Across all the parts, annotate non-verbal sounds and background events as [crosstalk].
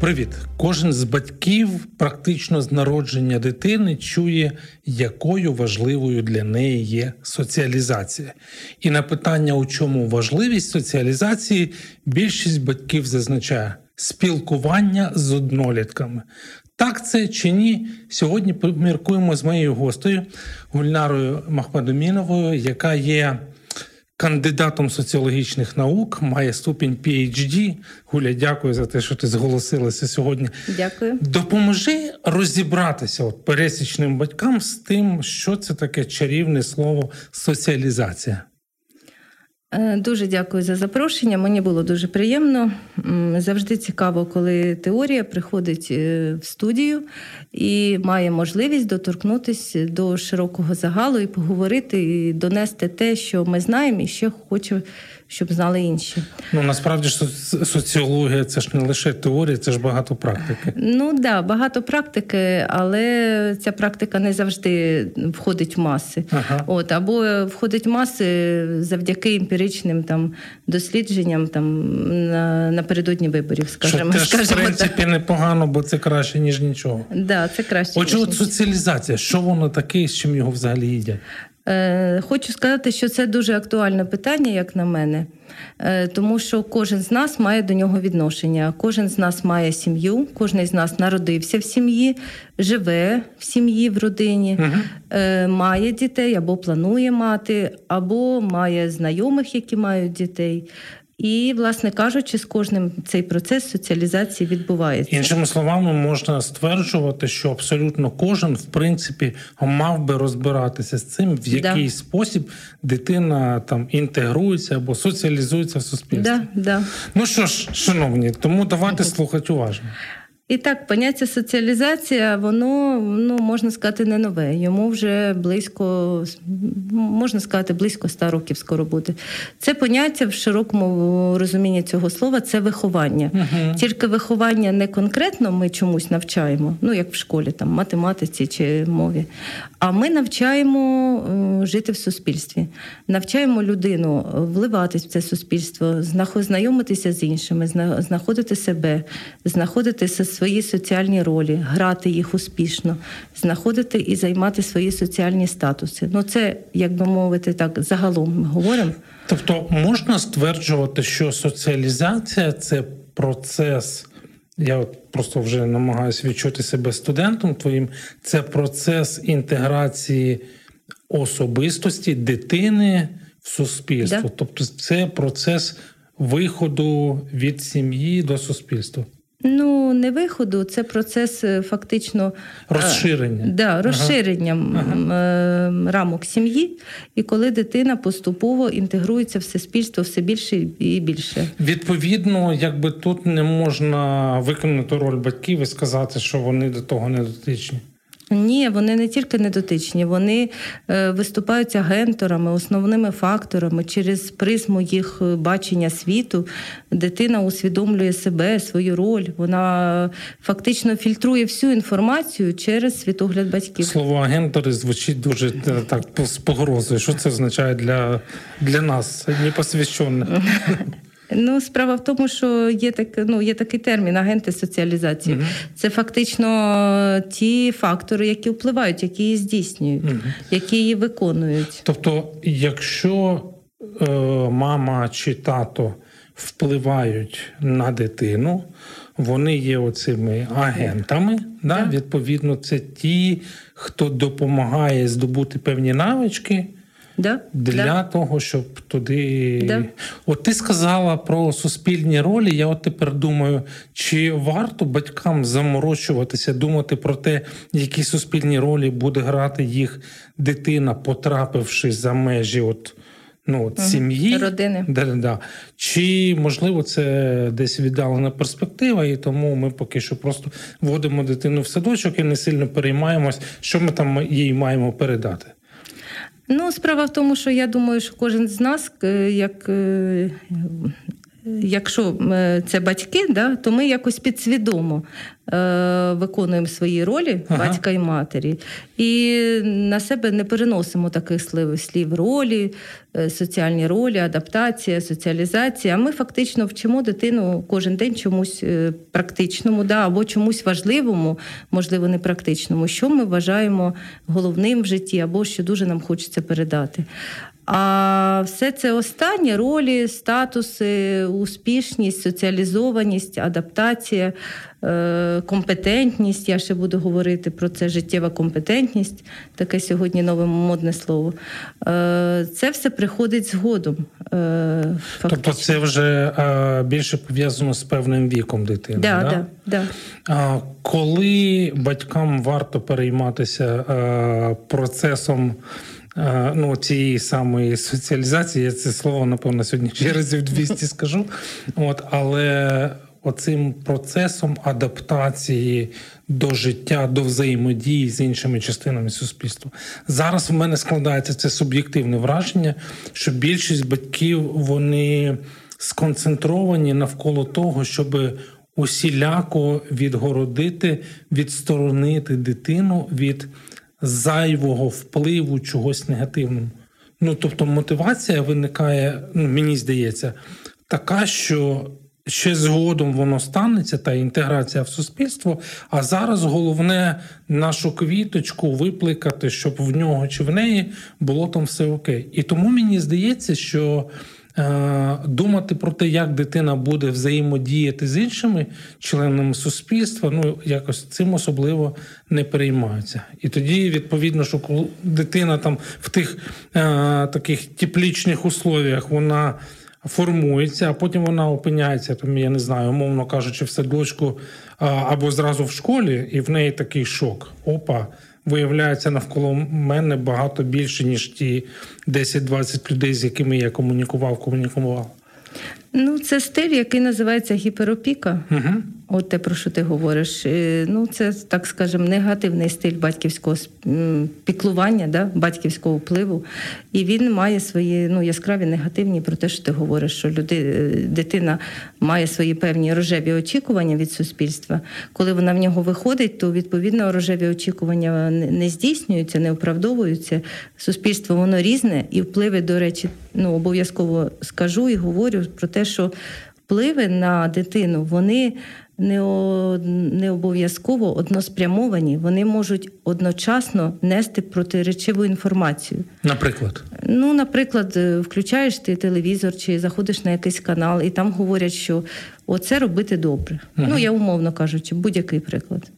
Привіт! Кожен з батьків практично з народження дитини чує, якою важливою для неї є соціалізація. І на питання, у чому важливість соціалізації, більшість батьків зазначає спілкування з однолітками. Так це чи ні? Сьогодні поміркуємо з моєю гостею Гульнарою Махмадоміновою, яка є кандидатом соціологічних наук, має ступінь PHD. Гуля, дякую за те, що ти зголосилася сьогодні. Дякую. Допоможи розібратися от пересічним батькам з тим, що це таке чарівне слово соціалізація. Е, дуже дякую за запрошення. Мені було дуже приємно. Завжди цікаво, коли теорія приходить е, в студію і має можливість доторкнутися до широкого загалу і поговорити, і донести те, що ми знаємо, і ще хочу щоб знали інші. Ну насправді ж соціологія це ж не лише теорія, це ж багато практики. Ну так, да, багато практики, але ця практика не завжди входить в маси. Ага. От або входить в маси завдяки емпіричним там дослідженням там на, напередодні виборів. Скажімо, Що теж, в принципі так. непогано, бо це краще ніж нічого. Да, це краще. Отже, от соціалізація, що воно таке, з чим його взагалі їдять? Е, хочу сказати, що це дуже актуальне питання, як на мене, е, тому що кожен з нас має до нього відношення. Кожен з нас має сім'ю, кожен з нас народився в сім'ї, живе в сім'ї, в родині, угу. має дітей або планує мати, або має знайомих, які мають дітей. І, власне кажучи, з кожним цей процес соціалізації відбувається. Іншими словами, можна стверджувати, що абсолютно кожен, в принципі, мав би розбиратися з цим, в який да. спосіб дитина там інтегрується або соціалізується в суспільстві. Да, да. Ну що ж, шановні, тому давайте слухати уважно. І так, поняття соціалізація, воно ну можна сказати не нове. Йому вже близько, можна сказати, близько ста років скоро буде. Це поняття в широкому розумінні цього слова це виховання. uh Тільки виховання не конкретно ми чомусь навчаємо, ну як в школі, там математиці чи мові. А ми навчаємо е, жити в суспільстві, навчаємо людину вливатись в це суспільство, знайомитися з іншими, знаходити себе, знаходити свої соціальні ролі, грати їх успішно, знаходити і займати свої соціальні статуси. Ну це, як би мовити, так загалом ми говоримо. Тобто можна стверджувати, що соціалізація це процес. Я от просто вже намагаюся відчути себе студентом твоїм. Це процес інтеграції особистості дитини в суспільство. Да. Тобто, це процес виходу від сім'ї до суспільства. Ну, не виходу, це процес е, фактично е, розширення да, розширення ага. Е, рамок сім'ї, і коли дитина поступово інтегрується в суспільство все більше і більше. Відповідно, якби тут не можна виконати роль батьків і сказати, що вони до того не дотичні. Ні, вони не тільки недотичні, вони е, виступають агенторами, основними факторами через призму їх е, бачення світу. Дитина усвідомлює себе, свою роль. Вона фактично фільтрує всю інформацію через світогляд батьків. Слово агентори звучить дуже е, так з погрозою. Що це означає для для нас, непосвящених? [laughs] Ну, справа в тому, що є так, ну, є такий термін агенти соціалізації. uh Це фактично ті фактори, які впливають, які її здійснюють, uh які її виконують. Тобто, якщо е, мама чи тато впливають на дитину, вони є оцими агентами. Yeah. Да? Відповідно, це ті, хто допомагає здобути певні навички. Да, Для да. того, щоб туди. Да. От ти сказала про суспільні ролі. Я от тепер думаю, чи варто батькам заморочуватися, думати про те, які суспільні ролі буде грати їх дитина, потрапивши за межі от ну, от, сім'ї родини. Да, да. Чи можливо це десь віддалена перспектива, і тому ми поки що просто вводимо дитину в садочок і не сильно переймаємось, що ми там їй маємо передати. Ну, справа в тому, що я думаю, що кожен з нас, е, як е, якщо е, це батьки, да, то ми якось підсвідомо е, виконуємо свої ролі ага. батька і матері, і на себе не переносимо таких слів, слів ролі, е, соціальні ролі, адаптація, соціалізація. А ми фактично вчимо дитину кожен день чомусь е, практичному, да, або чомусь важливому, можливо, не практичному, що ми вважаємо головним в житті, або що дуже нам хочеться передати. А все це останнє ролі, статуси, успішність, соціалізованість, адаптація, е, компетентність. Я ще буду говорити про це життєва компетентність, таке сьогодні нове модне слово. Е, це все приходить згодом. Е, тобто це вже більше пов'язано з певним віком дитини. Да, да? Да, да. Коли батькам варто перейматися процесом ну, цієї самої соціалізації, я це слово, напевно, сьогодні ще разів 200 скажу. От, Але оцим процесом адаптації до життя, до взаємодії з іншими частинами суспільства. Зараз в мене складається це суб'єктивне враження, що більшість батьків вони сконцентровані навколо того, щоб усіляко відгородити, відсторонити дитину від зайвого впливу чогось негативного. Ну тобто мотивація виникає, ну, мені здається, така, що ще згодом воно станеться, та інтеграція в суспільство. А зараз головне нашу квіточку випликати, щоб в нього чи в неї було там все окей. І тому мені здається, що думати про те, як дитина буде взаємодіяти з іншими членами суспільства, ну якось цим особливо не переймаються. І тоді, відповідно, що дитина там в тих е, таких теплічних условіях вона. Формується, а потім вона опиняється, там, я не знаю, умовно кажучи, в садочку або зразу в школі, і в неї такий шок. Опа, виявляється навколо мене багато більше, ніж ті 10-20 людей, з якими я комунікував, комунікував. Ну, це стиль, який називається гіперопіка. Угу. От те, про що ти говориш. Е, ну, це, так скажемо, негативний стиль батьківського піклування, да? батьківського впливу. І він має свої ну, яскраві негативні про те, що ти говориш, що люди, е, дитина має свої певні рожеві очікування від суспільства. Коли вона в нього виходить, то відповідно рожеві очікування не здійснюються, не оправдовуються. Суспільство воно різне, і впливи, до речі, ну обов'язково скажу і говорю про те, що впливи на дитину вони не не обов'язково односпрямовані, вони можуть одночасно нести протиречиву інформацію. Наприклад, ну, наприклад, е, включаєш ти телевізор чи заходиш на якийсь канал, і там говорять, що оце робити добре. Угу. Ну я умовно кажучи, будь-який приклад.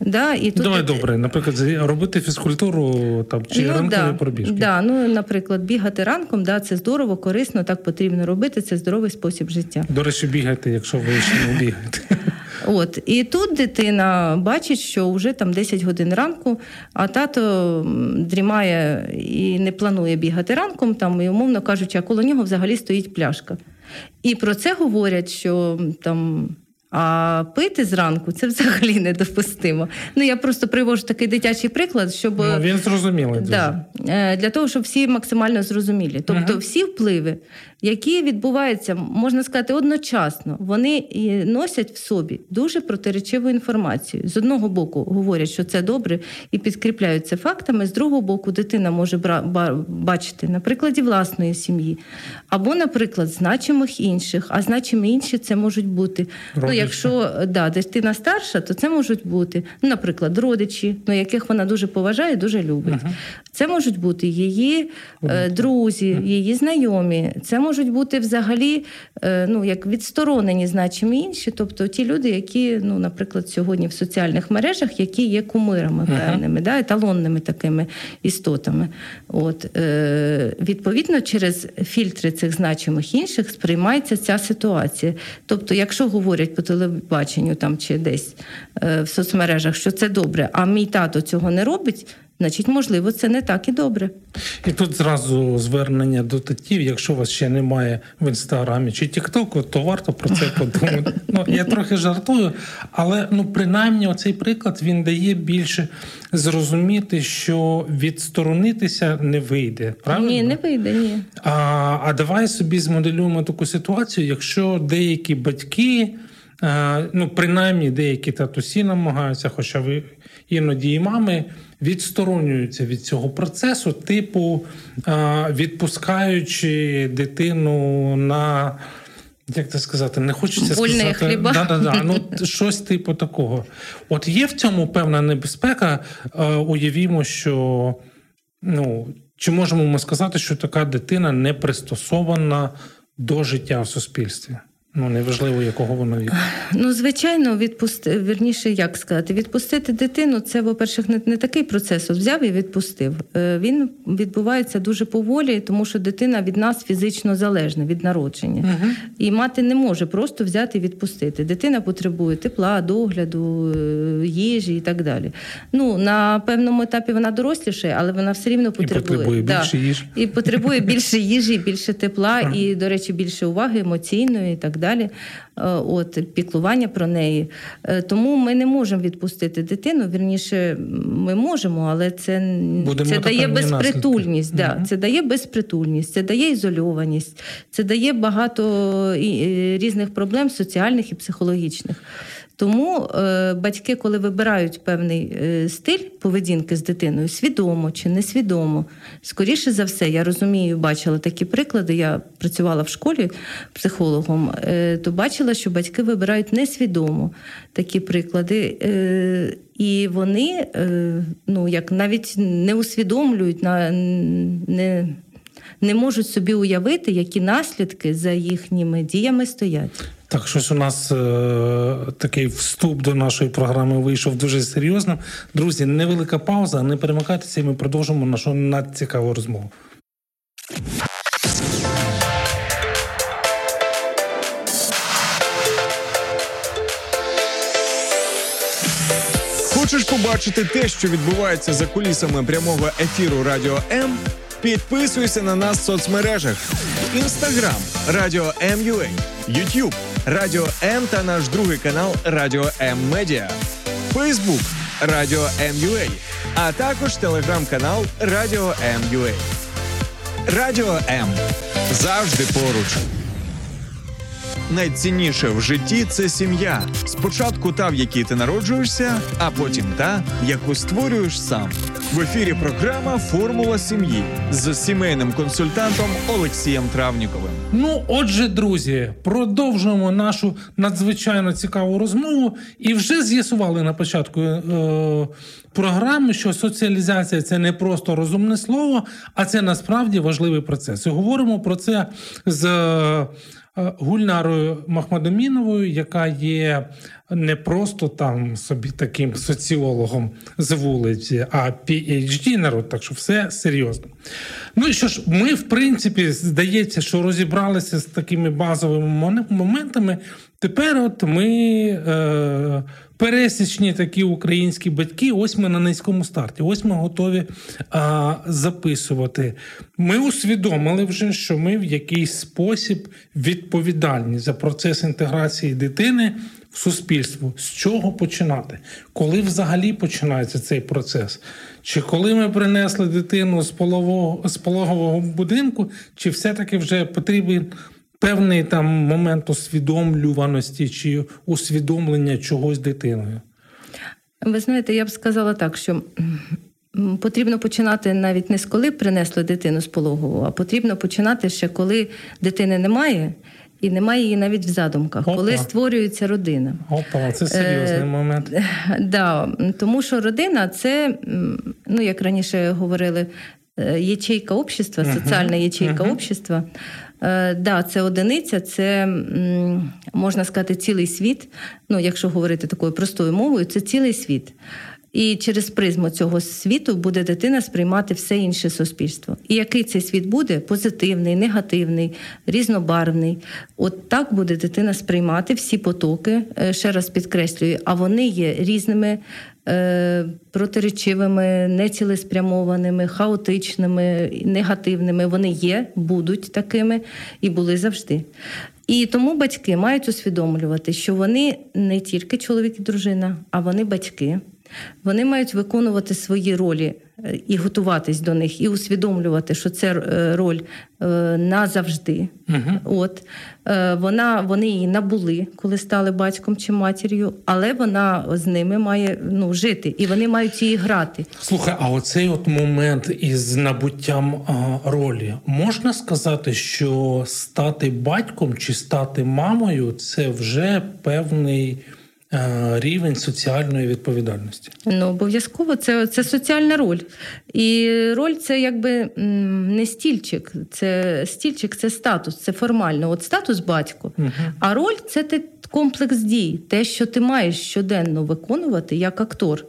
Да, і тут Давай добре, наприклад, робити фізкультуру там чи ну, ранкові да, пробіжки. Да, ну, Наприклад, бігати ранком, да, це здорово, корисно, так потрібно робити. Це здоровий спосіб життя. До речі, бігайте, якщо ви ще не бігаєте. От і тут дитина бачить, що вже там 10 годин ранку, а тато дрімає і не планує бігати ранком, там і умовно кажучи, а коло нього взагалі стоїть пляшка. І про це говорять, що там. А пити зранку це взагалі [laughs] недопустимо. Ну я просто привожу такий дитячий приклад, щоб ну, він зрозумілий. Да, е, для того, щоб всі максимально зрозуміли. Тобто, uh всі впливи, які відбуваються, можна сказати, одночасно, вони носять в собі дуже протиречиву інформацію. З одного боку говорять, що це добре, і підкріпляються фактами. З другого боку, дитина може бачити на прикладі власної сім'ї, або, наприклад, значимих інших, а значимі інші це можуть бути. Ну, якщо да, дитина старша, то це можуть бути, ну, наприклад, родичі, ну, яких вона дуже поважає, дуже любить. Uh-huh. Це можуть бути її uh-huh. друзі, її знайомі. Це можуть бути взагалі е, ну, як відсторонені значимі інші, тобто ті люди, які, ну, наприклад, сьогодні в соціальних мережах, які є кумирами певними, да, еталонними такими істотами. От, е, Відповідно, через фільтри цих значимих інших сприймається ця ситуація. Тобто, якщо говорять по телебаченню там чи десь е, в соцмережах, що це добре, а мій тато цього не робить значить, можливо, це не так і добре. І тут зразу звернення до татів, якщо у вас ще немає в інстаграмі чи Тіктоку, то варто про це подумати. [laughs] Ну я трохи жартую, але ну принаймні оцей приклад він дає більше зрозуміти, що відсторонитися не вийде. Правильно? Ні, не вийде, ні. А, А давай собі змоделюємо таку ситуацію, якщо деякі батьки. Ну, принаймні, деякі татусі намагаються, хоча ви іноді і мами відсторонюються від цього процесу, типу відпускаючи дитину на. Як це сказати, не хочеться Вольне сказати хліба. Да, да, да. Ну, щось типу такого. От є в цьому певна небезпека. Уявімо, що ну, чи можемо ми сказати, що така дитина не пристосована до життя в суспільстві? Ну, неважливо, якого воно віку. Ну, звичайно, відпусти вірніше, як сказати, відпустити дитину це, по-перше, не, не такий процес. От взяв і відпустив. Е, він відбувається дуже поволі, тому що дитина від нас фізично залежна від народження. Угу. І мати не може просто взяти і відпустити. Дитина потребує тепла, догляду, е, їжі і так далі. Ну, на певному етапі вона доросліша, але вона все рівно потребує. І потребує да. більше їжі. І потребує більше їжі, більше тепла, і, до речі, більше уваги емоційної і так далі далі, е, от піклування про неї. Е, тому ми не можемо відпустити дитину. Вірніше, ми можемо, але це це дає безпритульність. Да, угу. Це дає безпритульність, це дає ізольованість, це дає багато різних проблем соціальних і психологічних. Тому е, батьки, коли вибирають певний е, стиль поведінки з дитиною, свідомо чи несвідомо, скоріше за все, я розумію, бачила такі приклади. Я працювала в школі психологом, е, то бачила, що батьки вибирають несвідомо такі приклади. І вони ну, як навіть не усвідомлюють, не, не можуть собі уявити, які наслідки за їхніми діями стоять. Так, щось у нас е- такий вступ до нашої програми вийшов дуже серйозним. Друзі, невелика пауза, не перемикайтеся, і ми продовжимо нашу надцікаву розмову. Хочеш побачити те, що відбувається за кулісами прямого ефіру Радіо М? Підписуйся на нас в соцмережах: Інстаграм Радіо М.Ю.А., Ютуб Радіо М та наш другий канал Радіо М Медіа, Фейсбук Радіо М.Ю.А., а також телеграм-канал Радіо М.Ю.А. Радіо М завжди поруч. Найцінніше в житті це сім'я. Спочатку та, в якій ти народжуєшся, а потім та, яку створюєш сам. В ефірі програма Формула сім'ї з сімейним консультантом Олексієм Травніковим. Ну, отже, друзі, продовжуємо нашу надзвичайно цікаву розмову і вже з'ясували на початку е- програми, що соціалізація це не просто розумне слово, а це насправді важливий процес. І говоримо про це з. Е, Гульнарою Махмадоміновою, яка є не просто там собі таким соціологом з вулиці, а PhD народ, так що все серйозно. Ну і що ж, ми, в принципі, здається, що розібралися з такими базовими моментами. Тепер, от ми е, пересічні такі українські батьки, ось ми на низькому старті, ось ми готові е, записувати. Ми усвідомили вже, що ми в якийсь спосіб відповідальні за процес інтеграції дитини в суспільство. З чого починати? Коли взагалі починається цей процес? Чи коли ми принесли дитину з полового з пологового будинку, чи все-таки вже потрібен певний там момент усвідомлюваності чи усвідомлення чогось дитиною? Ви знаєте, я б сказала так, що. Потрібно починати навіть не з коли принесли дитину з пологового, а потрібно починати ще коли дитини немає, і немає її навіть в задумках, Опа. коли створюється родина. Опа, це серйозний е, момент. [laughs] Да, Тому що родина це, ну як раніше говорили, е, ячейка общества, соціальна ячейка uh-huh. общества. Е, да, це одиниця, це можна сказати цілий світ. Ну, якщо говорити такою простою мовою, це цілий світ. І через призму цього світу буде дитина сприймати все інше суспільство. І який цей світ буде позитивний, негативний, різнобарвний. От так буде дитина сприймати всі потоки, е, ще раз підкреслюю, а вони є різними протиречивими, нецілеспрямованими, хаотичними, негативними. Вони є, будуть такими і були завжди. І тому батьки мають усвідомлювати, що вони не тільки чоловік і дружина, а вони батьки. Вони мають виконувати свої ролі е, і готуватись до них, і усвідомлювати, що це е, роль е, назавжди. Угу. От вона вони її набули, коли стали батьком чи матір'ю, але вона з ними має ну жити, і вони мають її грати. Слухай, а оцей от момент із набуттям ролі можна сказати, що стати батьком чи стати мамою це вже певний. Е, рівень соціальної відповідальності. Ну обов'язково це це соціальна роль. І роль це якби не стільчик, це стільчик, це статус, це формально. От статус батько. Угу. А роль це ти комплекс дій, те, що ти маєш щоденно виконувати як актор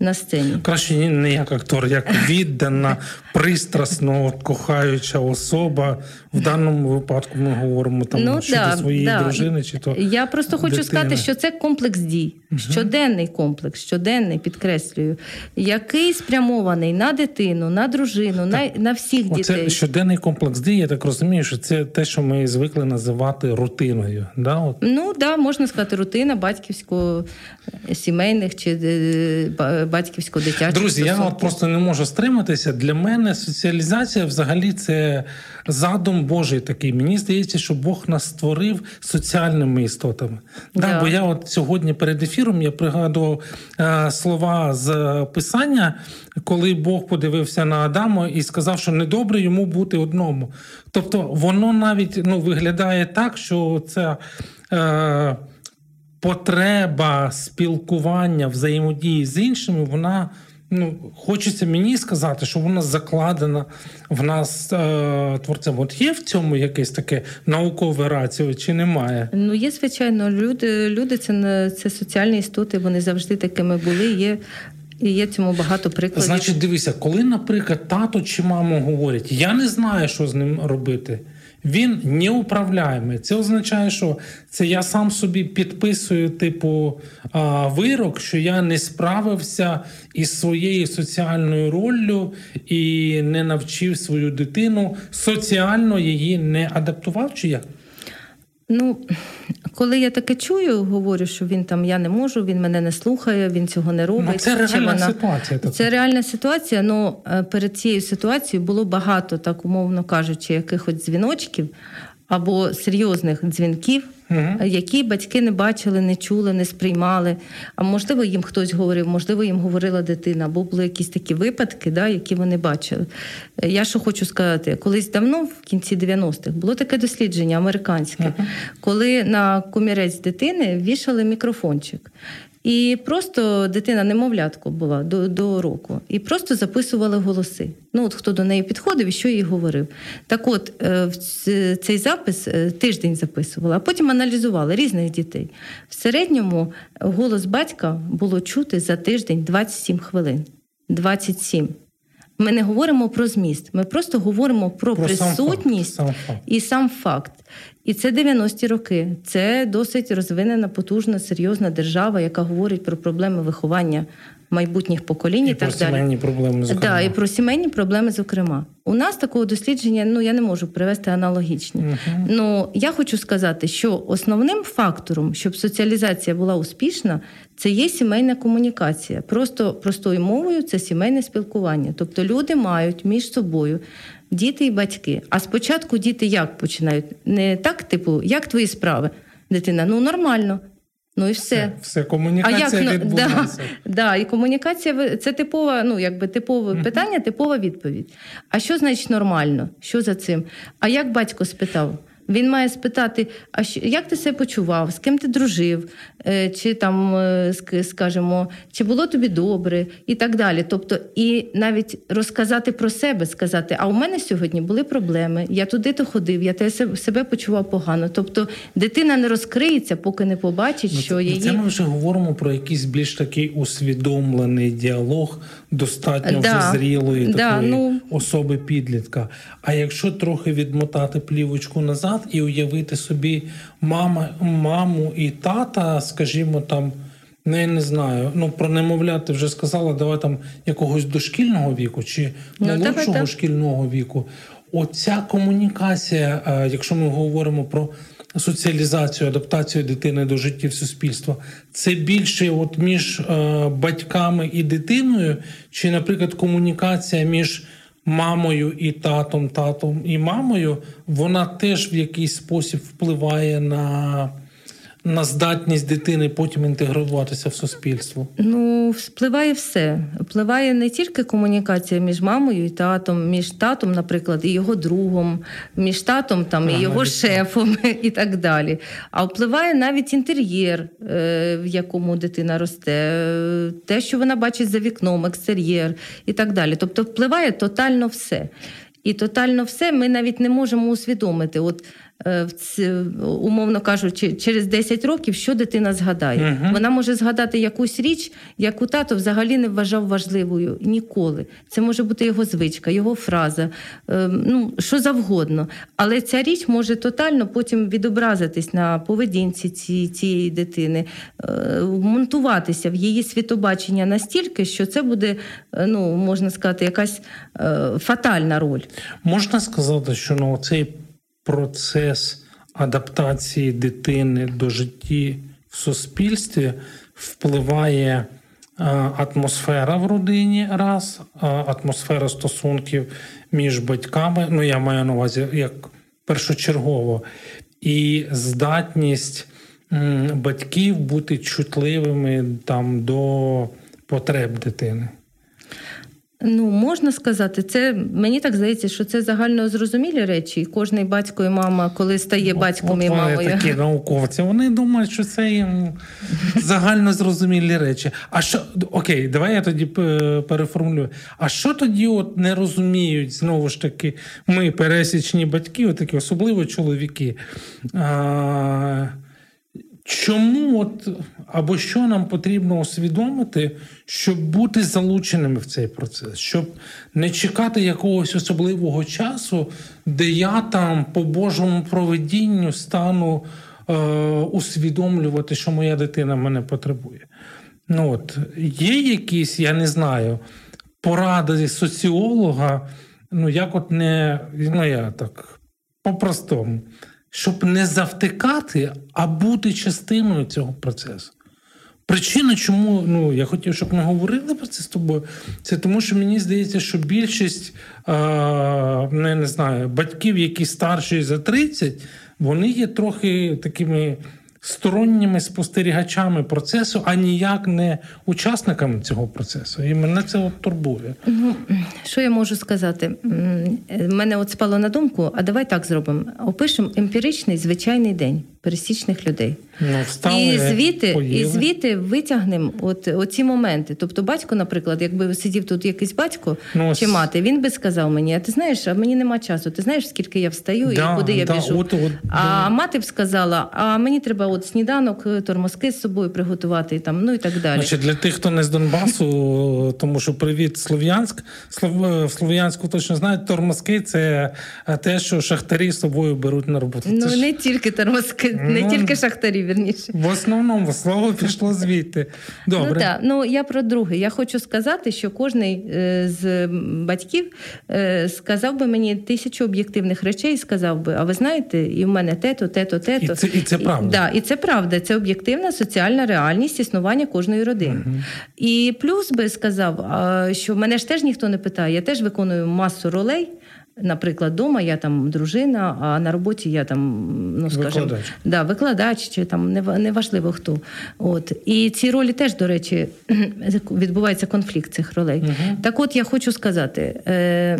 на сцені. Краще не як актор, як віддана, пристрасно кохаюча особа. В даному випадку ми говоримо там ну, щодо да, своєї да. дружини. Чи то я просто хочу дитини. сказати, що це комплекс дій, угу. щоденний комплекс, щоденний підкреслюю, який спрямований на дитину, на дружину, так. на на всіх Оце дітей. Щоденний комплекс дій. Я так розумію, що це те, що ми звикли називати рутиною. Да? От. Ну да, можна сказати, рутина батьківсько сімейних чи батьківсько дитячих Друзі, стосунків. я от просто не можу стриматися. Для мене соціалізація взагалі це задум Божий такий. Мені здається, що Бог нас створив соціальними істотами. Да. Да, бо я от сьогодні перед ефіром я пригадував е, слова з писання, коли Бог подивився на Адама і сказав, що недобре йому бути одному. Тобто, воно навіть ну, виглядає так, що це. Е, потреба спілкування, взаємодії з іншими, вона ну, хочеться мені сказати, що вона закладена в нас е, творцем. От є в цьому якесь таке наукове раціо чи немає? Ну є звичайно. Люди люди це це соціальні істоти. Вони завжди такими були. Є. І є цьому багато прикладів. Значить, дивися, коли, наприклад, тато чи мама говорять, я не знаю, що з ним робити він неуправляємий. Це означає, що це я сам собі підписую, типу, вирок, що я не справився із своєю соціальною роллю і не навчив свою дитину соціально її не адаптував чи як? Ну, коли я таке чую, говорю, що він там я не можу, він мене не слухає, він цього не робить. Ну, Це реальна вона... ситуація. Така. Це реальна ситуація. Ну перед цією ситуацією було багато, так умовно кажучи, якихось дзвіночків або серйозних дзвінків угу. які батьки не бачили, не чули, не сприймали. А можливо, їм хтось говорив, можливо, їм говорила дитина, або були якісь такі випадки, да, які вони бачили. Я що хочу сказати, колись давно, в кінці 90-х, було таке дослідження американське, угу. коли на комірець дитини вішали мікрофончик. І просто дитина немовлятко була до до року, і просто записували голоси. Ну от хто до неї підходив і що їй говорив. Так, от е, цей запис е, тиждень записували, а потім аналізували різних дітей. В середньому голос батька було чути за тиждень 27 хвилин. 27. Ми не говоримо про зміст, ми просто говоримо про, про присутність сам факт, сам і сам факт. І це 90-ті роки. Це досить розвинена, потужна, серйозна держава, яка говорить про проблеми виховання майбутніх поколінь і, і так про далі. сімейні проблеми. Зокрема. Да, і про сімейні проблеми, зокрема. У нас такого дослідження, ну я не можу привести аналогічні. Uh-huh. Ну я хочу сказати, що основним фактором, щоб соціалізація була успішна, це є сімейна комунікація. Просто простою мовою це сімейне спілкування. Тобто люди мають між собою діти і батьки. А спочатку діти як починають? Не так, типу, як твої справи? Дитина, ну нормально. Ну і все. Все, комунікація а як, відбувається. Да, [laughs] да, і комунікація це типова, ну якби типове uh-huh. питання, типова відповідь. А що значить нормально? Що за цим? А як батько спитав? Він має спитати, а що, як ти себе почував, з ким ти дружив, е, чи там, е, скажімо, чи було тобі добре, і так далі. Тобто, і навіть розказати про себе, сказати, а у мене сьогодні були проблеми, я туди-то ходив, я те себе почував погано. Тобто дитина не розкриється, поки не побачить, ну, що її... Це ми вже говоримо про якийсь більш такий усвідомлений діалог достатньо да, вже зрілої да, такої ну... особи підлітка. А якщо трохи відмотати плівочку назад і уявити собі мама, маму і тата, скажімо, там Ну, я не знаю. Ну, про немовлят ти вже сказала, давай там якогось дошкільного віку чи Ну, молодшого давай, шкільного віку. Оця комунікація, е, якщо ми говоримо про соціалізацію, адаптацію дитини до життів суспільства, це більше от між е, батьками і дитиною, чи, наприклад, комунікація між мамою і татом, татом і мамою, вона теж в якийсь спосіб впливає на, на здатність дитини потім інтегруватися в суспільство. Ну, впливає все. Впливає не тільки комунікація між мамою і татом, між татом, наприклад, і його другом, між татом там, і Ага, його навіть шефом [laughs] і так далі. А впливає навіть інтер'єр, е, в якому дитина росте, е, те, що вона бачить за вікном, екстер'єр і так далі. Тобто впливає тотально все. І тотально все ми навіть не можемо усвідомити. От умовно кажучи, через 10 років, що дитина згадає. Мгм. Вона може згадати якусь річ, яку тато взагалі не вважав важливою ніколи. Це може бути його звичка, його фраза, е, ну що завгодно. Але ця річ може тотально потім відобразитись на поведінці ці, цієї дитини, е, вмонтуватися в її світобачення настільки, що це буде, е, ну можна сказати, якась е, фатальна роль. Можна сказати, що ну, цей процес адаптації дитини до житті в суспільстві впливає е, атмосфера в родині, раз, е, атмосфера стосунків між батьками. Ну, я маю на увазі як першочергово, і здатність батьків бути чутливими там до потреб дитини. Ну, можна сказати, це мені так здається, що це загально зрозумілі речі. І кожний батько і мама, коли стає батьком От і мамою. такі науковці. Вони думають, що це їм [laughs] загально зрозумілі речі. А що окей, давай я тоді е, переформулюю. А що тоді от не розуміють знову ж таки ми, пересічні батьки, отакі, особливо чоловіки? А, Чому от або що нам потрібно усвідомити, щоб бути залученими в цей процес, щоб не чекати якогось особливого часу, де я там по Божому проведінню стану е, усвідомлювати, що моя дитина мене потребує. Ну от є якісь, я не знаю, поради соціолога, ну як от не ну я так по-простому щоб не завтикати, а бути частиною цього процесу. Причина, чому ну, я хотів, щоб ми говорили про це з тобою, це тому, що мені здається, що більшість е, не, не знаю, батьків, які старші за 30, вони є трохи такими сторонніми спостерігачами процесу, а ніяк не учасниками цього процесу. І мене це от турбує. Ну, що я можу сказати? Е, Мене от спало на думку, а давай так зробимо. Опишемо емпіричний звичайний день пересічних людей. Ну, і звідти, поїли. і звідти витягнемо от оці моменти. Тобто, батько, наприклад, якби сидів тут якийсь батько Ну, чи мати, він би сказав мені: а ти знаєш, а мені нема часу. Ти знаєш, скільки я встаю Да, і куди я да, біжу. от- от, а да. мати б сказала: а мені треба от сніданок, тормозки з собою приготувати, там, ну і так далі. Значить, для тих, хто не з Донбасу, [laughs] тому що привіт, Слов'янськ. Слов- В Слов'янську точно знають, тормозки це те, що шахтарі з собою беруть на роботу. Ну Це ж не тільки тормозки, не Ну, тільки шахтарі, вірніше. В основному слово пішло звідти. Добре. Ну так, ну я про друге. Я хочу сказати, що кожний е, з батьків е, сказав би мені тисячу об'єктивних речей, сказав би, а ви знаєте, і в мене те-то, те-то, те-то. І це- і це правда. да, і це правда. Це об'єктивна соціальна реальність існування кожної родини. І плюс би сказав, що мене ж теж ніхто не питає, я теж виконую масу ролей. Наприклад, вдома я там дружина, а на роботі я там, ну скажімо, Викладач. да, викладач чи там не неважливо хто. От і ці ролі теж, до речі, [clears throat] відбувається конфлікт цих ролей. Так, от я хочу сказати. Е,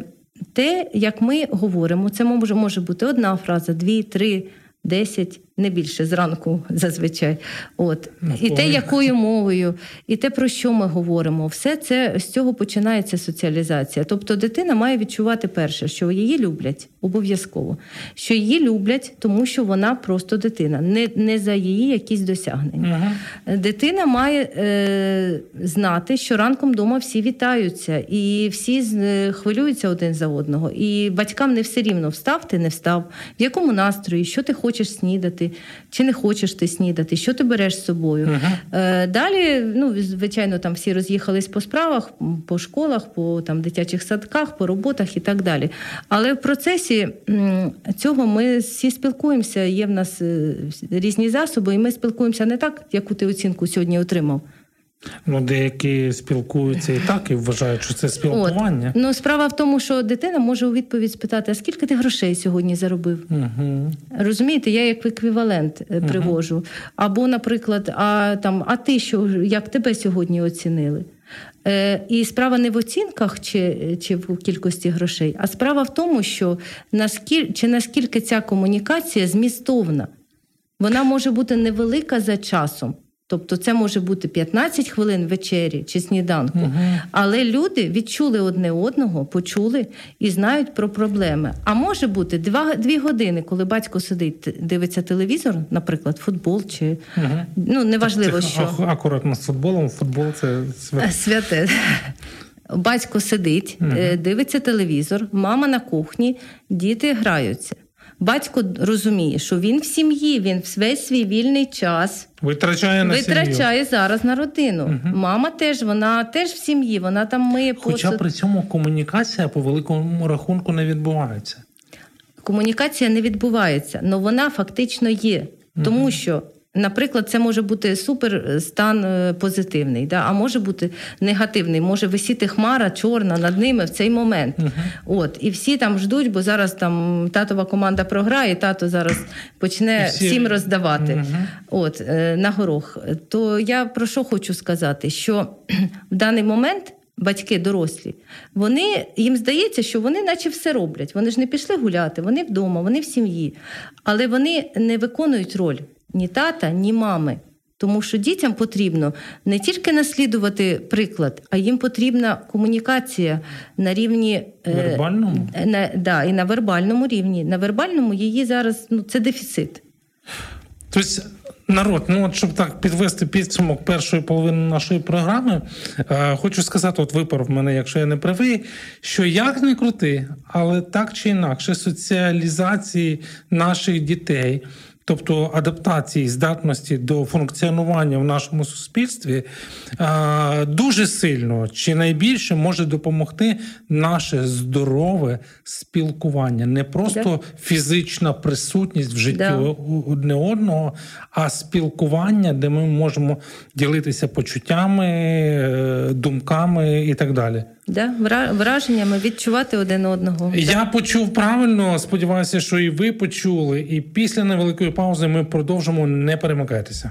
те, як ми говоримо, це може бути одна фраза, дві, три, десять, не більше зранку зазвичай. От. І те, якою мовою, і те, про що ми говоримо, все це з цього починається соціалізація. Тобто дитина має відчувати перше, що її люблять обов'язково, що її люблять, тому що вона просто дитина, не, не за її якісь досягнення. Дитина має е, знати, що ранком вдома всі вітаються, і всі е, хвилюються один за одного. І батькам не все рівно встав ти, не встав, в якому настрої, що ти хочеш снідати, чи не хочеш ти снідати, що ти береш з собою. Uh-huh. Далі, ну, звичайно, там всі роз'їхались по справах, по школах, по там, дитячих садках, по роботах і так далі. Але в процесі цього ми всі спілкуємося, є в нас е, різні засоби, і ми спілкуємося не так, яку ти оцінку сьогодні отримав. Ну, деякі спілкуються і так, і вважають, що це спілкування. От. Ну, справа в тому, що дитина може у відповідь спитати: а скільки ти грошей сьогодні заробив? Угу. Розумієте, я як еквівалент угу. привожу. Або, наприклад, а там, а ти що, як тебе сьогодні оцінили? Е, І справа не в оцінках чи чи в кількості грошей, а справа в тому, що наскільки чи наскільки ця комунікація змістовна, вона може бути невелика за часом. Тобто це може бути 15 хвилин вечері чи сніданку, угу. але люди відчули одне одного, почули і знають про проблеми. А може бути два дві години, коли батько сидить, дивиться телевізор, наприклад, футбол чи угу. ну неважливо, це, що акуратно з футболом. Футбол це святе. святе. Батько сидить, угу. дивиться телевізор, мама на кухні, діти граються. Батько розуміє, що він в сім'ї, він весь свій вільний час витрачає на витрачає сім'ю. зараз на родину. Угу. Мама теж вона теж в сім'ї, вона там миє посуд. Хоча при цьому комунікація по великому рахунку не відбувається. Комунікація не відбувається, але вона фактично є, тому угу. що Наприклад, це може бути супер е, стан е, позитивний, да? а може бути негативний, може висіти хмара чорна над ними в цей момент. Uh-huh. От, І всі там ждуть, бо зараз там татова команда програє, тато зараз почне всі... всім роздавати uh-huh. От, е, на горох. То я про що хочу сказати? Що [clears throat] в даний момент. Батьки дорослі, вони їм здається, що вони, наче все роблять. Вони ж не пішли гуляти, вони вдома, вони в сім'ї, але вони не виконують роль ні тата, ні мами. Тому що дітям потрібно не тільки наслідувати приклад, а їм потрібна комунікація на рівні е, вербальному е, на, да, і на вербальному рівні. На вербальному її зараз ну, це дефіцит. Тобто, народ, ну от щоб так підвести підсумок першої половини нашої програми, е, хочу сказати: от виправ мене, якщо я не правий, що як не крути, але так чи інакше, соціалізації наших дітей тобто адаптації здатності до функціонування в нашому суспільстві, дуже сильно чи найбільше може допомогти наше здорове спілкування, не просто фізична присутність в житті одне одного, а спілкування, де ми можемо ділитися почуттями, е, думками і так далі. Да, враженнями відчувати один одного. Я почув правильно. Сподіваюся, що і ви почули. І після невеликої паузи ми продовжимо не перемикайтеся.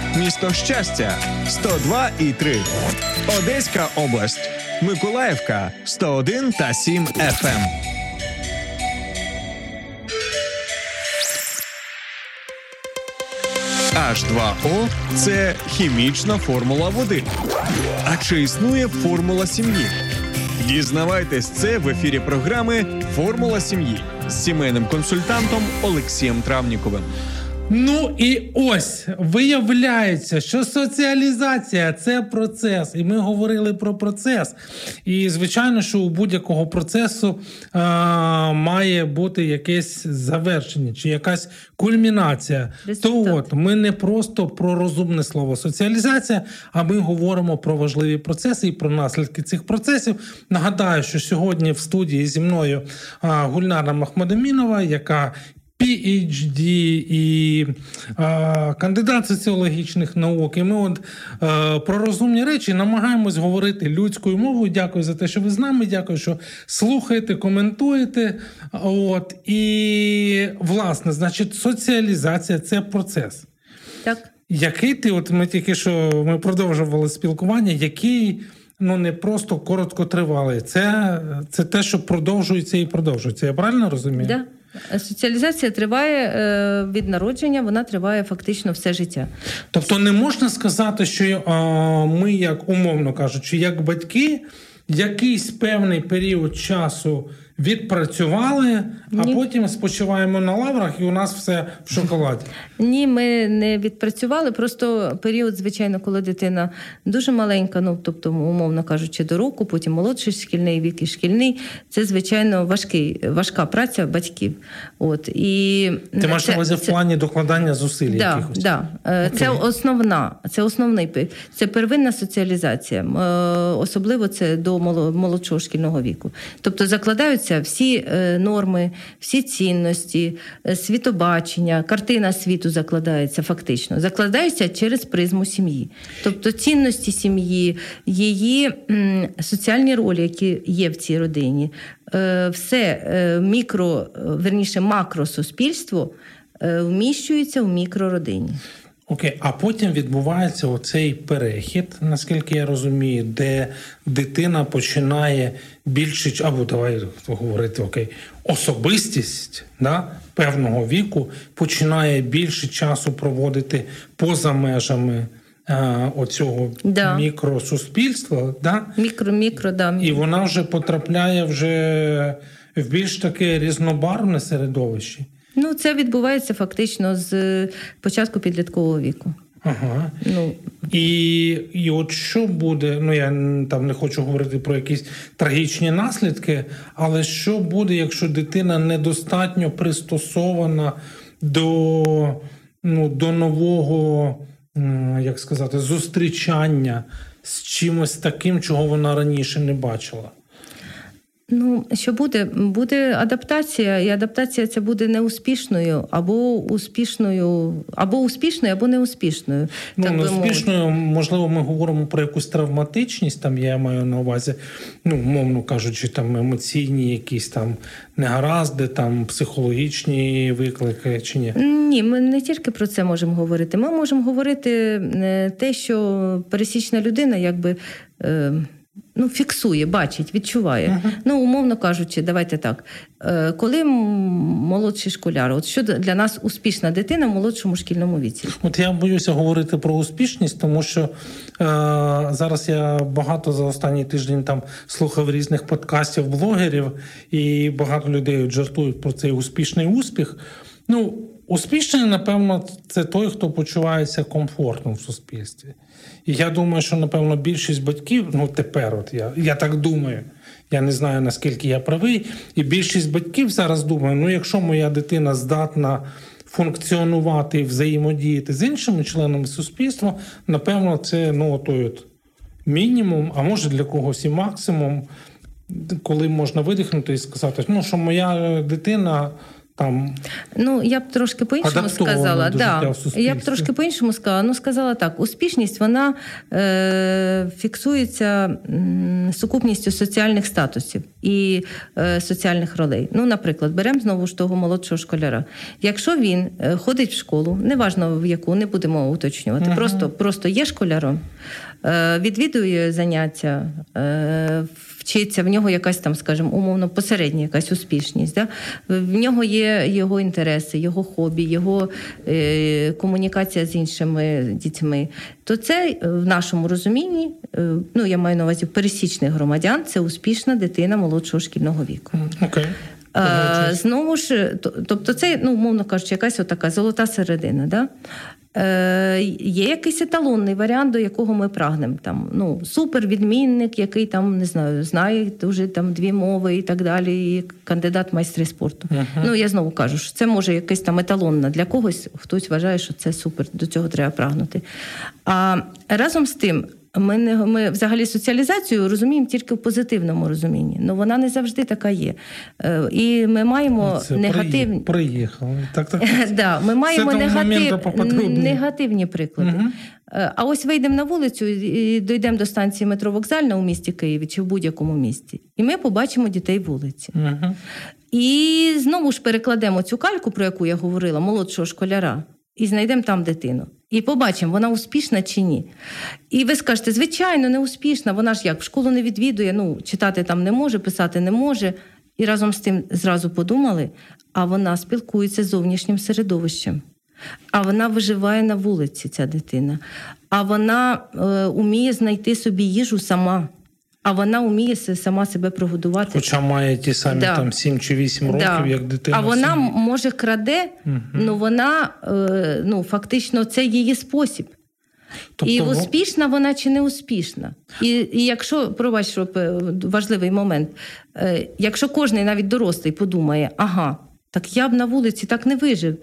місто щастя 102 і 3. Одеська область, Миколаївка 101 та 7 FM. H2O – це хімічна формула води. А чи існує формула сім'ї? Дізнавайтесь це в ефірі програми Формула сім'ї з сімейним консультантом Олексієм Травніковим. Ну і ось виявляється, що соціалізація це процес, і ми говорили про процес. І звичайно, що у будь-якого процесу а, має бути якесь завершення чи якась кульмінація. Результат. То от ми не просто про розумне слово соціалізація, а ми говоримо про важливі процеси і про наслідки цих процесів. Нагадаю, що сьогодні в студії зі мною Гульнара Махмадамінова, яка PhD і е, кандидат соціологічних наук. І ми от е, про розумні речі намагаємось говорити людською мовою. Дякую за те, що ви з нами. Дякую, що слухаєте, коментуєте. От і власне, значить, соціалізація це процес. Так. Який ти, от ми тільки що ми продовжували спілкування, який ну не просто короткотривалий, це це те, що продовжується і продовжується. Я правильно розумію? Да. Соціалізація триває е, від народження, вона триває фактично все життя. Тобто не можна сказати, що ми, як умовно кажучи, як батьки, якийсь певний період часу відпрацювали, а Ні. потім спочиваємо на лаврах, і у нас все в шоколаді. [laughs] Ні, ми не відпрацювали. Просто період, звичайно, коли дитина дуже маленька, ну тобто, умовно кажучи, до року, потім молодший шкільний вік і шкільний. Це звичайно важкий, важка праця батьків. От і ти маєш на увазі в плані докладання зусиль. Да, якихось? Да. Okay. Це основна, це основний це первинна соціалізація, е, особливо це до молодшого шкільного віку. Тобто закладаються формуються всі е, норми, всі цінності, е, світобачення, картина світу закладається фактично, закладається через призму сім'ї. Тобто цінності сім'ї, її соціальні ролі, які є в цій родині, е, все мікро, верніше макросуспільство вміщується в мікрородині. Окей, а потім відбувається оцей перехід, наскільки я розумію, де дитина починає більше або давай говорити окей, особистість да, певного віку починає більше часу проводити поза межами а, оцього да. мікросуспільства. Да? Мікро, мікро, да. І вона вже потрапляє вже в більш таке різнобарвне середовище. Ну, це відбувається фактично з початку підліткового віку. Ага. Ну. І і от що буде, ну я там не хочу говорити про якісь трагічні наслідки, але що буде, якщо дитина недостатньо пристосована до ну, до нового, як сказати, зустрічання з чимось таким, чого вона раніше не бачила? Ну, що буде? Буде адаптація, і адаптація ця буде неуспішною, або успішною, або успішною, або неуспішною. Ну, так неуспішною, можливо, ми говоримо про якусь травматичність, там я маю на увазі, ну, мовно кажучи, там емоційні якісь там негаразди, там психологічні виклики чи ні? Ні, ми не тільки про це можемо говорити. Ми можемо говорити е, те, що пересічна людина, якби. Ну, фіксує, бачить, відчуває. Uh-huh. Ну, умовно кажучи, давайте так. Е, коли молодший школяр, от що для нас успішна дитина в молодшому шкільному віці? От я боюся говорити про успішність, тому що е, зараз я багато за останній тиждень там слухав різних подкастів, блогерів, і багато людей жартують про цей успішний успіх. Ну, успішний, напевно, це той, хто почувається комфортно в суспільстві. І я думаю, що напевно більшість батьків, ну тепер, от я я так думаю, я не знаю наскільки я правий, і більшість батьків зараз думає: ну якщо моя дитина здатна функціонувати і взаємодіяти з іншими членами суспільства, напевно, це ну той от мінімум, а може для когось і максимум, коли можна видихнути і сказати, ну що моя дитина там ну я б трошки по-іншому сказала. Да. Я б трошки по-іншому сказала. Ну сказала так: успішність вона е, фіксується м, сукупністю соціальних статусів і е, соціальних ролей. Ну, наприклад, беремо знову ж того молодшого школяра. Якщо він е, ходить в школу, неважно в яку не будемо уточнювати, uh просто просто є школяром, е, відвідує заняття. Е, вчиться, в нього якась там, скажімо, умовно посередня якась успішність. Да? В нього є його інтереси, його хобі, його е, комунікація з іншими дітьми. То це в нашому розумінні, е, ну я маю на увазі пересічних громадян, це успішна дитина молодшого шкільного віку. Okay. А, Знову ж, тобто, це, ну, умовно кажучи, якась отака золота середина. Да? Е, Є якийсь еталонний варіант, до якого ми прагнемо. Там, ну, Супервідмінник, який там, не знаю, знає дуже там дві мови і так далі, і кандидат майстри спорту. Uh-huh. Ну, Я знову кажу, що це може якийсь там еталонна для когось, хтось вважає, що це супер, до цього треба прагнути. А разом з тим, ми не ми взагалі соціалізацію розуміємо тільки в позитивному розумінні. Ну вона не завжди така є. Е, і ми маємо Це негативні приїхали. Так, так. [laughs] да, Ми маємо негатив... негативні приклади. Угу. А ось вийдемо на вулицю і дійдемо до станції метро Вокзальна у місті Києві чи в будь-якому місті. І ми побачимо дітей вулиці. Угу. І знову ж перекладемо цю кальку, про яку я говорила, молодшого школяра, і знайдемо там дитину. І побачимо, вона успішна чи ні. І ви скажете, звичайно, не успішна, вона ж як в школу не відвідує, ну, читати там не може, писати не може. І разом з тим зразу подумали, а вона спілкується з зовнішнім середовищем. А вона виживає на вулиці, ця дитина. А вона е, уміє знайти собі їжу сама. А вона вміє сама себе прогодувати. Хоча має ті самі да. там 7 чи 8 років, да. як дитина. А вона може краде, угу. ну вона е, ну, фактично це її спосіб. Тобто... І успішна вона чи не успішна. І і якщо пробач, е, важливий момент, е, якщо кожен навіть дорослий подумає, ага, так я б на вулиці так не вижив.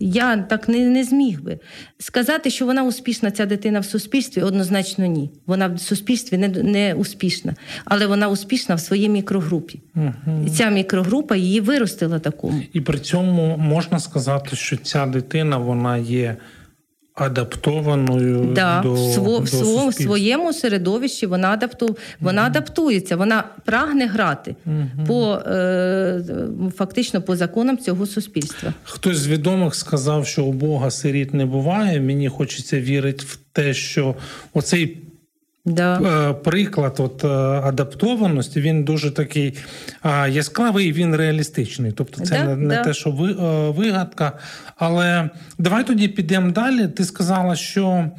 Я так не не зміг би. Сказати, що вона успішна, ця дитина в суспільстві, однозначно ні. Вона в суспільстві не не успішна, але вона успішна в своїй мікрогрупі. Угу. І ця мікрогрупа її виростила такому. І при цьому можна сказати, що ця дитина вона є адаптованою да, до, в, до в своєму середовищі вона адапту, вона mm-hmm. адаптується, вона прагне грати mm-hmm. по е, фактично по законам цього суспільства. Хтось з відомих сказав, що у Бога сиріт не буває. Мені хочеться вірити в те, що оцей Да. Е, приклад от е, адаптованості він дуже такий яскравий і він реалістичний. Тобто, це да, не, не да. те, що ви, е, вигадка. Але давай тоді підемо далі. Ти сказала, що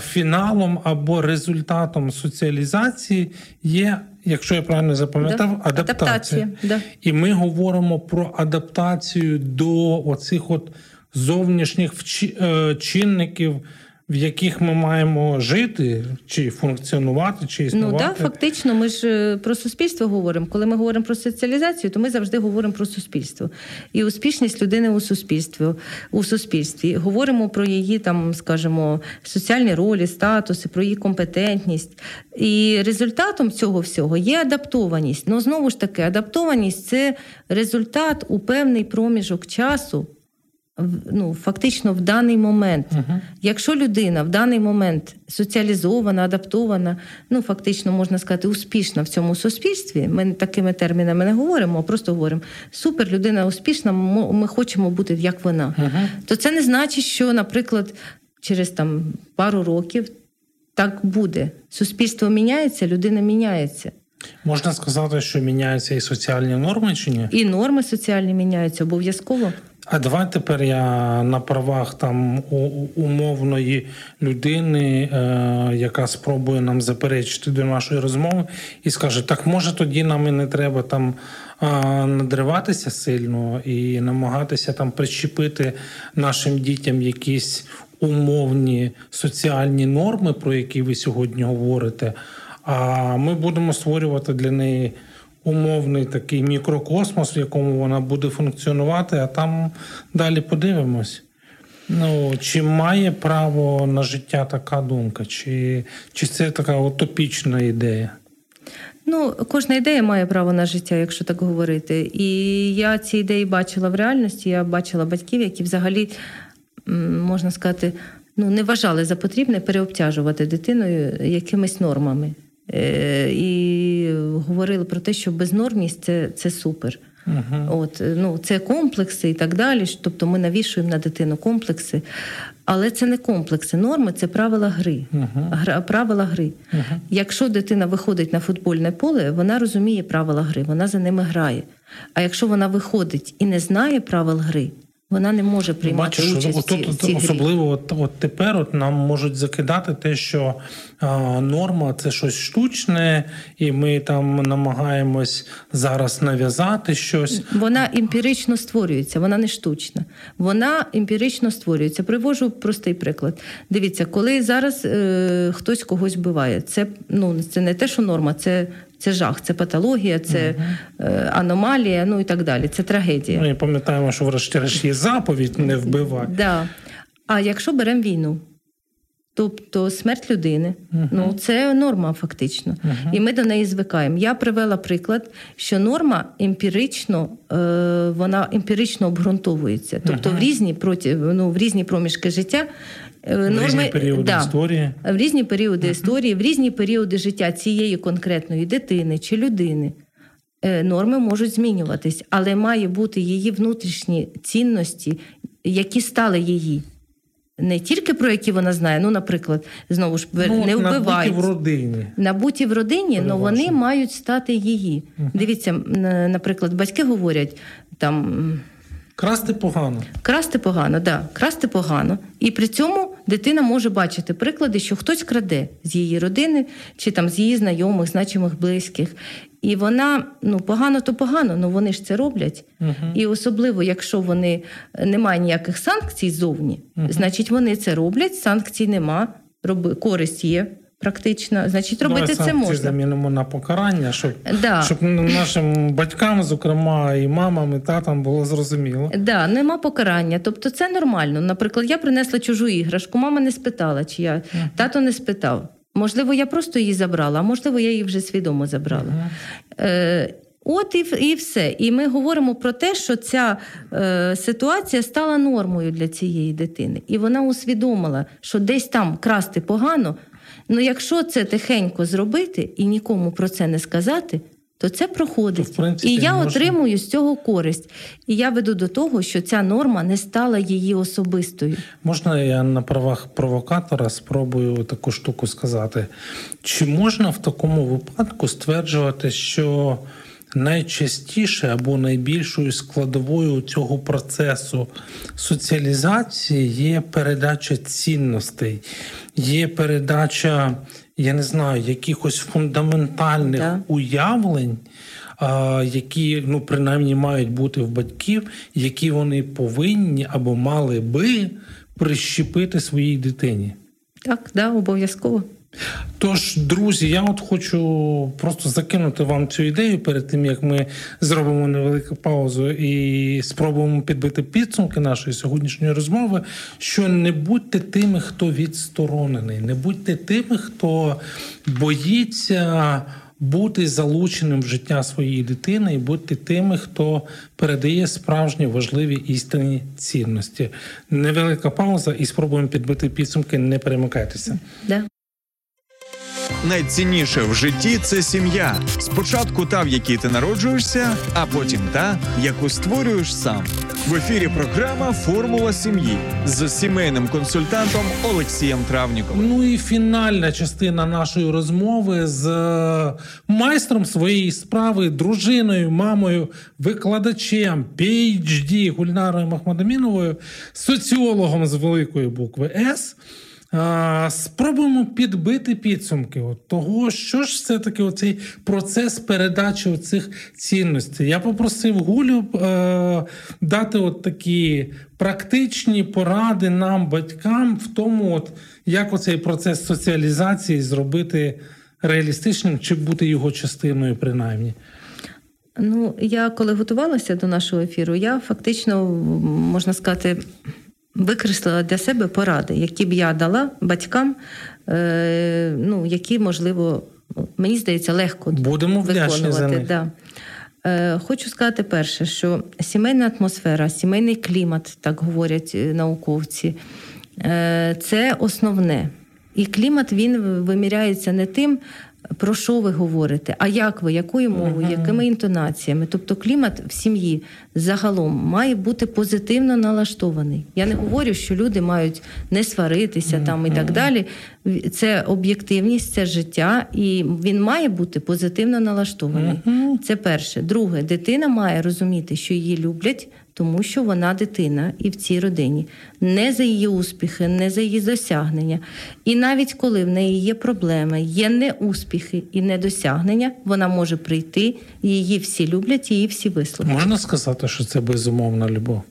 фіналом або результатом соціалізації є. Якщо я правильно запам'ятав, адаптація. адаптація. І ми говоримо про адаптацію до оцих от зовнішніх чинників, в яких ми маємо жити, чи функціонувати, чи існувати. Ну так, фактично, ми ж е, про суспільство говоримо. Коли ми говоримо про соціалізацію, то ми завжди говоримо про суспільство і успішність людини у суспільстві у суспільстві. Говоримо про її там, скажімо, соціальні ролі, статуси, про її компетентність. І результатом цього всього є адаптованість. Ну знову ж таки, адаптованість це результат у певний проміжок часу ну, фактично в даний момент. Uh-huh. Якщо людина в даний момент соціалізована, адаптована, ну фактично можна сказати, успішна в цьому суспільстві, ми такими термінами не говоримо, а просто говоримо супер, людина успішна, ми хочемо бути як вона. Uh-huh. То це не значить, що, наприклад, через там пару років так буде. Суспільство міняється, людина міняється. Можна сказати, що міняються і соціальні норми чи ні? І норми соціальні міняються обов'язково. А давай тепер я на правах там умовної людини, е, яка спробує нам заперечити до нашої розмови, і скаже: так може тоді нам і не треба там надриватися сильно і намагатися там прищепити нашим дітям якісь умовні соціальні норми, про які ви сьогодні говорите. А ми будемо створювати для неї умовний такий мікрокосмос, в якому вона буде функціонувати, а там далі подивимось. Ну, Чи має право на життя така думка, чи, чи це така утопічна ідея? Ну, кожна ідея має право на життя, якщо так говорити. І я ці ідеї бачила в реальності. Я бачила батьків, які взагалі, можна сказати, ну, не вважали за потрібне переобтяжувати дитиною якимись нормами. Е, і говорили про те, що безнормність це це супер. Uh-huh. От, ну, Це комплекси і так далі. Тобто ми навішуємо на дитину комплекси. Але це не комплекси. Норми це правила гри. Uh-huh. Гра, правила гри. Uh-huh. Якщо дитина виходить на футбольне поле, вона розуміє правила гри, вона за ними грає. А якщо вона виходить і не знає правил гри, вона не може приймати Бачиш, участь отут, в цій особливо от, от тепер от нам можуть закидати те, що а, норма це щось штучне, і ми там намагаємось зараз нав'язати щось. Вона емпірично створюється, вона не штучна. Вона емпірично створюється. Привожу простий приклад. Дивіться, коли зараз е, хтось когось вбиває, це ну це не те, що норма, це це жах, це патологія, це угу. аномалія, ну і так далі. Це трагедія. Ми пам'ятаємо, що врешті-решт є заповідь не вбивати. Да. А якщо беремо війну, тобто смерть людини, uh ну це норма фактично. uh І ми до неї звикаємо. Я привела приклад, що норма емпірично е, вона емпірично обґрунтовується. Тобто в різні проти, ну, в різні проміжки життя Е, в норми різні періоди да, історії в різні періоди uh-huh. історії, в різні періоди життя цієї конкретної дитини чи людини. Е, норми можуть змінюватись, але має бути її внутрішні цінності, які стали її. не тільки про які вона знає, ну, наприклад, знову ж ну, не вбивають. Набуті в родині. Набуті в родині, але вони мають стати її. Угу. Дивіться, наприклад, батьки говорять там. Красти погано. Красти погано, да. Красти погано. І при цьому дитина може бачити приклади, що хтось краде з її родини чи там з її знайомих, значимих близьких. І вона ну погано, то погано, але вони ж це роблять. Uh-huh. І особливо, якщо вони немає ніяких санкцій ззовні, uh-huh. значить вони це роблять. Санкцій нема, роби користь є. Практично, значить, робити ну, це можна. замінимо на покарання, щоб да. щоб нашим батькам, зокрема, і мамам, і татам було зрозуміло. Да, нема покарання. Тобто це нормально. Наприклад, я принесла чужу іграшку, мама не спитала, чи я uh-huh. тато не спитав. Можливо, я просто її забрала, а можливо, я її вже свідомо забрала. Uh-huh. Е, От і і все. І ми говоримо про те, що ця е, ситуація стала нормою для цієї дитини. І вона усвідомила, що десь там красти погано. Ну якщо це тихенько зробити і нікому про це не сказати, то це проходить. То, принципі, і я можна... отримую з цього користь. І я веду до того, що ця норма не стала її особистою. Можна я на правах провокатора спробую таку штуку сказати? Чи можна в такому випадку стверджувати, що найчастіше або найбільшою складовою цього процесу соціалізації є передача цінностей, є передача, я не знаю, якихось фундаментальних да. уявлень. Які ну принаймні мають бути в батьків, які вони повинні або мали би прищепити своїй дитині, так да, обов'язково. Тож, друзі, я от хочу просто закинути вам цю ідею перед тим, як ми зробимо невелику паузу і спробуємо підбити підсумки нашої сьогоднішньої розмови. Що не будьте тими, хто відсторонений, не будьте тими, хто боїться бути залученим в життя своєї дитини, і будьте тими, хто передає справжні важливі істинні цінності. Невелика пауза, і спробуємо підбити підсумки. Не перемикайтеся. Да. Найцінніше в житті це сім'я. Спочатку та, в якій ти народжуєшся, а потім та, яку створюєш сам. В ефірі програма Формула сім'ї з сімейним консультантом Олексієм Травніковим. Ну і фінальна частина нашої розмови з е, майстром своєї справи, дружиною, мамою, викладачем PHD Гульнарою Махмадаміновою, соціологом з великої букви С. Спробуємо підбити підсумки от того, що ж все таки оцей процес передачі цих цінностей. Я попросив Гулю е, дати от такі практичні поради нам, батькам, в тому, от як оцей процес соціалізації зробити реалістичним чи бути його частиною, принаймні. Ну, я коли готувалася до нашого ефіру, я фактично можна сказати викреслила для себе поради, які б я дала батькам, е, ну, які, можливо, мені здається, легко Будемо виконувати. За них. Да. Е, хочу сказати перше, що сімейна атмосфера, сімейний клімат, так говорять е, науковці, це основне. І клімат він виміряється не тим, про що ви говорите, а як ви, якою мовою, якими інтонаціями? Тобто клімат в сім'ї загалом має бути позитивно налаштований. Я не говорю, що люди мають не сваритися там і так далі. Це об'єктивність, це життя, і він має бути позитивно налаштований. Це перше. Друге, дитина має розуміти, що її люблять тому що вона дитина і в цій родині, не за її успіхи, не за її досягнення. І навіть коли в неї є проблеми, є неуспіхи і недосягнення, вона може прийти, її всі люблять, її всі вислухають. Можна сказати, що це безумовна любов.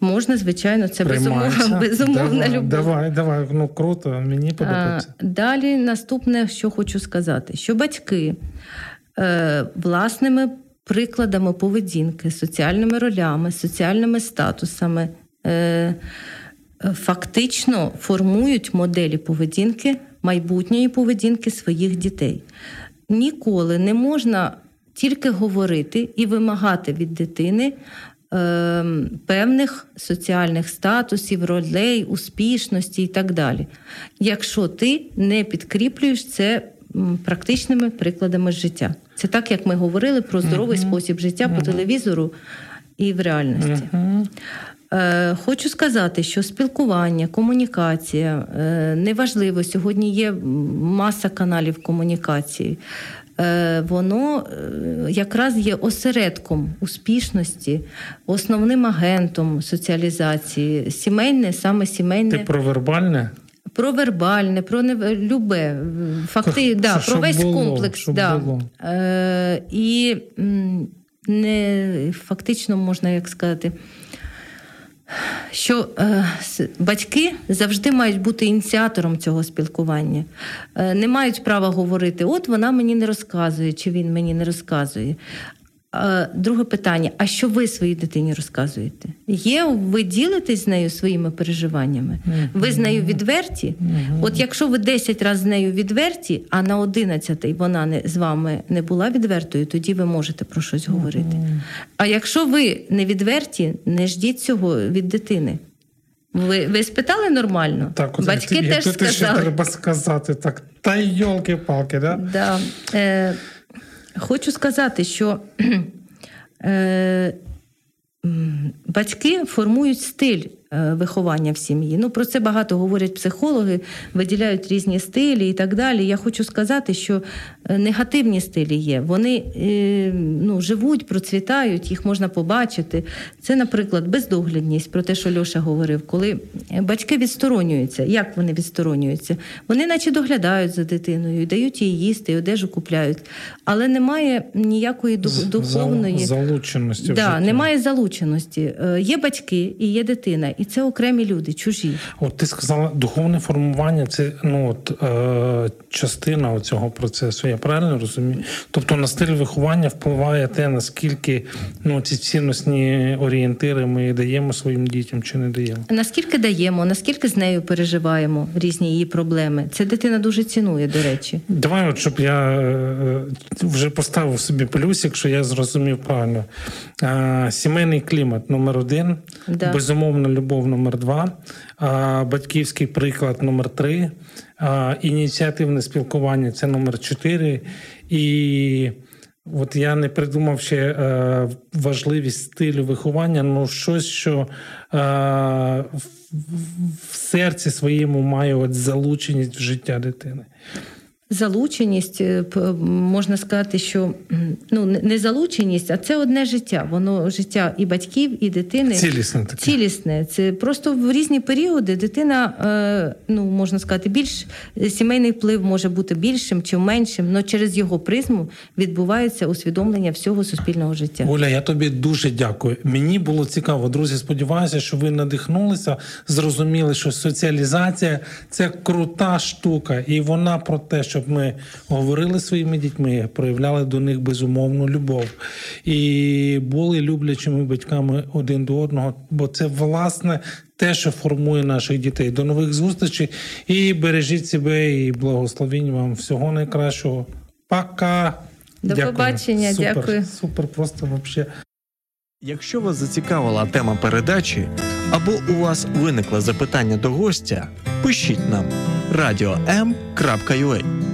Можна, звичайно, це безумовна, [laughs] безумовна давай, любов. Давай, давай, ну круто, мені подобається. А, Далі наступне, що хочу сказати, що батьки е, власними прикладами поведінки, соціальними ролями, соціальними статусами е, фактично формують моделі поведінки, майбутньої поведінки своїх дітей. Ніколи не можна тільки говорити і вимагати від дитини. Е, певних соціальних статусів, ролей, успішності і так далі. Якщо ти не підкріплюєш це практичними прикладами життя. Це так, як ми говорили про здоровий uh-huh. спосіб життя uh-huh. по телевізору і в реальності. Uh-huh. Хочу сказати, що спілкування, комунікація е, неважливо. Сьогодні є маса каналів комунікації. Е, воно якраз є осередком успішності, основним агентом соціалізації, сімейне, саме сімейне. Ти про вербальне? Про вербальне, про не любе факти, да, про весь було, комплекс. Да. Було. Е, І не фактично можна як сказати що е, батьки завжди мають бути ініціатором цього спілкування, е, не мають права говорити: от вона мені не розказує, чи він мені не розказує. Друге питання: а що ви своїй дитині розказуєте? Є, ви ділитесь з нею своїми переживаннями? Ви з нею відверті? От якщо ви 10 разів з нею відверті, а на 11 вона не з вами не була відвертою, тоді ви можете про щось говорити. А якщо ви не відверті, не ждіть цього від дитини. Ви ви спитали нормально? Так, от, Батьки як, теж як сказали. треба сказати так. Та йолки-палки, да? Да. Е, Хочу сказати, що [clears throat] е, батьки формують стиль виховання в сім'ї. Ну про це багато говорять психологи, виділяють різні стилі і так далі. Я хочу сказати, що е, негативні стилі є. Вони е, ну, живуть, процвітають, їх можна побачити. Це, наприклад, бездоглядність, про те, що Льоша говорив, коли батьки відсторонюються. Як вони відсторонюються? Вони, наче доглядають за дитиною, дають їй їсти, і одежу купляють, але немає ніякої духовної залученості. Да. Немає залученості. Є батьки і є дитина. І це окремі люди, чужі. От ти сказала, духовне формування це ну от е, частина цього процесу. Я правильно розумію? Тобто на стиль виховання впливає те, наскільки ну ці цінностні орієнтири ми даємо своїм дітям чи не даємо? Наскільки даємо, наскільки з нею переживаємо різні її проблеми? Це дитина дуже цінує, до речі. Давай, от щоб я е, вже поставив собі плюс, якщо я зрозумів правильно. Е, сімейний клімат номер один, да. безумовно любов номер два, батьківський приклад номер три, ініціативне спілкування це номер чотири. І от я не придумав ще е, важливість стилю виховання, ну щось, що е, в серці своєму має от залученість в життя дитини залученість, е, можна сказати, що ну не залученість, а це одне життя. Воно життя і батьків, і дитини цілісне. таке. Цілісне. Це просто в різні періоди дитина, е, ну можна сказати, більш сімейний вплив може бути більшим чи меншим, але через його призму відбувається усвідомлення всього суспільного життя. Оля, я тобі дуже дякую. Мені було цікаво, друзі. Сподіваюся, що ви надихнулися, зрозуміли, що соціалізація це крута штука, і вона про те, щоб щоб ми говорили своїми дітьми, проявляли до них безумовну любов і були люблячими батьками один до одного, бо це власне те, що формує наших дітей. До нових зустрічей і бережіть себе, і благословінь вам всього найкращого. Пока! До дякую. побачення, супер, дякую. Супер, просто вообще. Якщо вас зацікавила тема передачі або у вас виникло запитання до гостя, пишіть нам radio.m.ua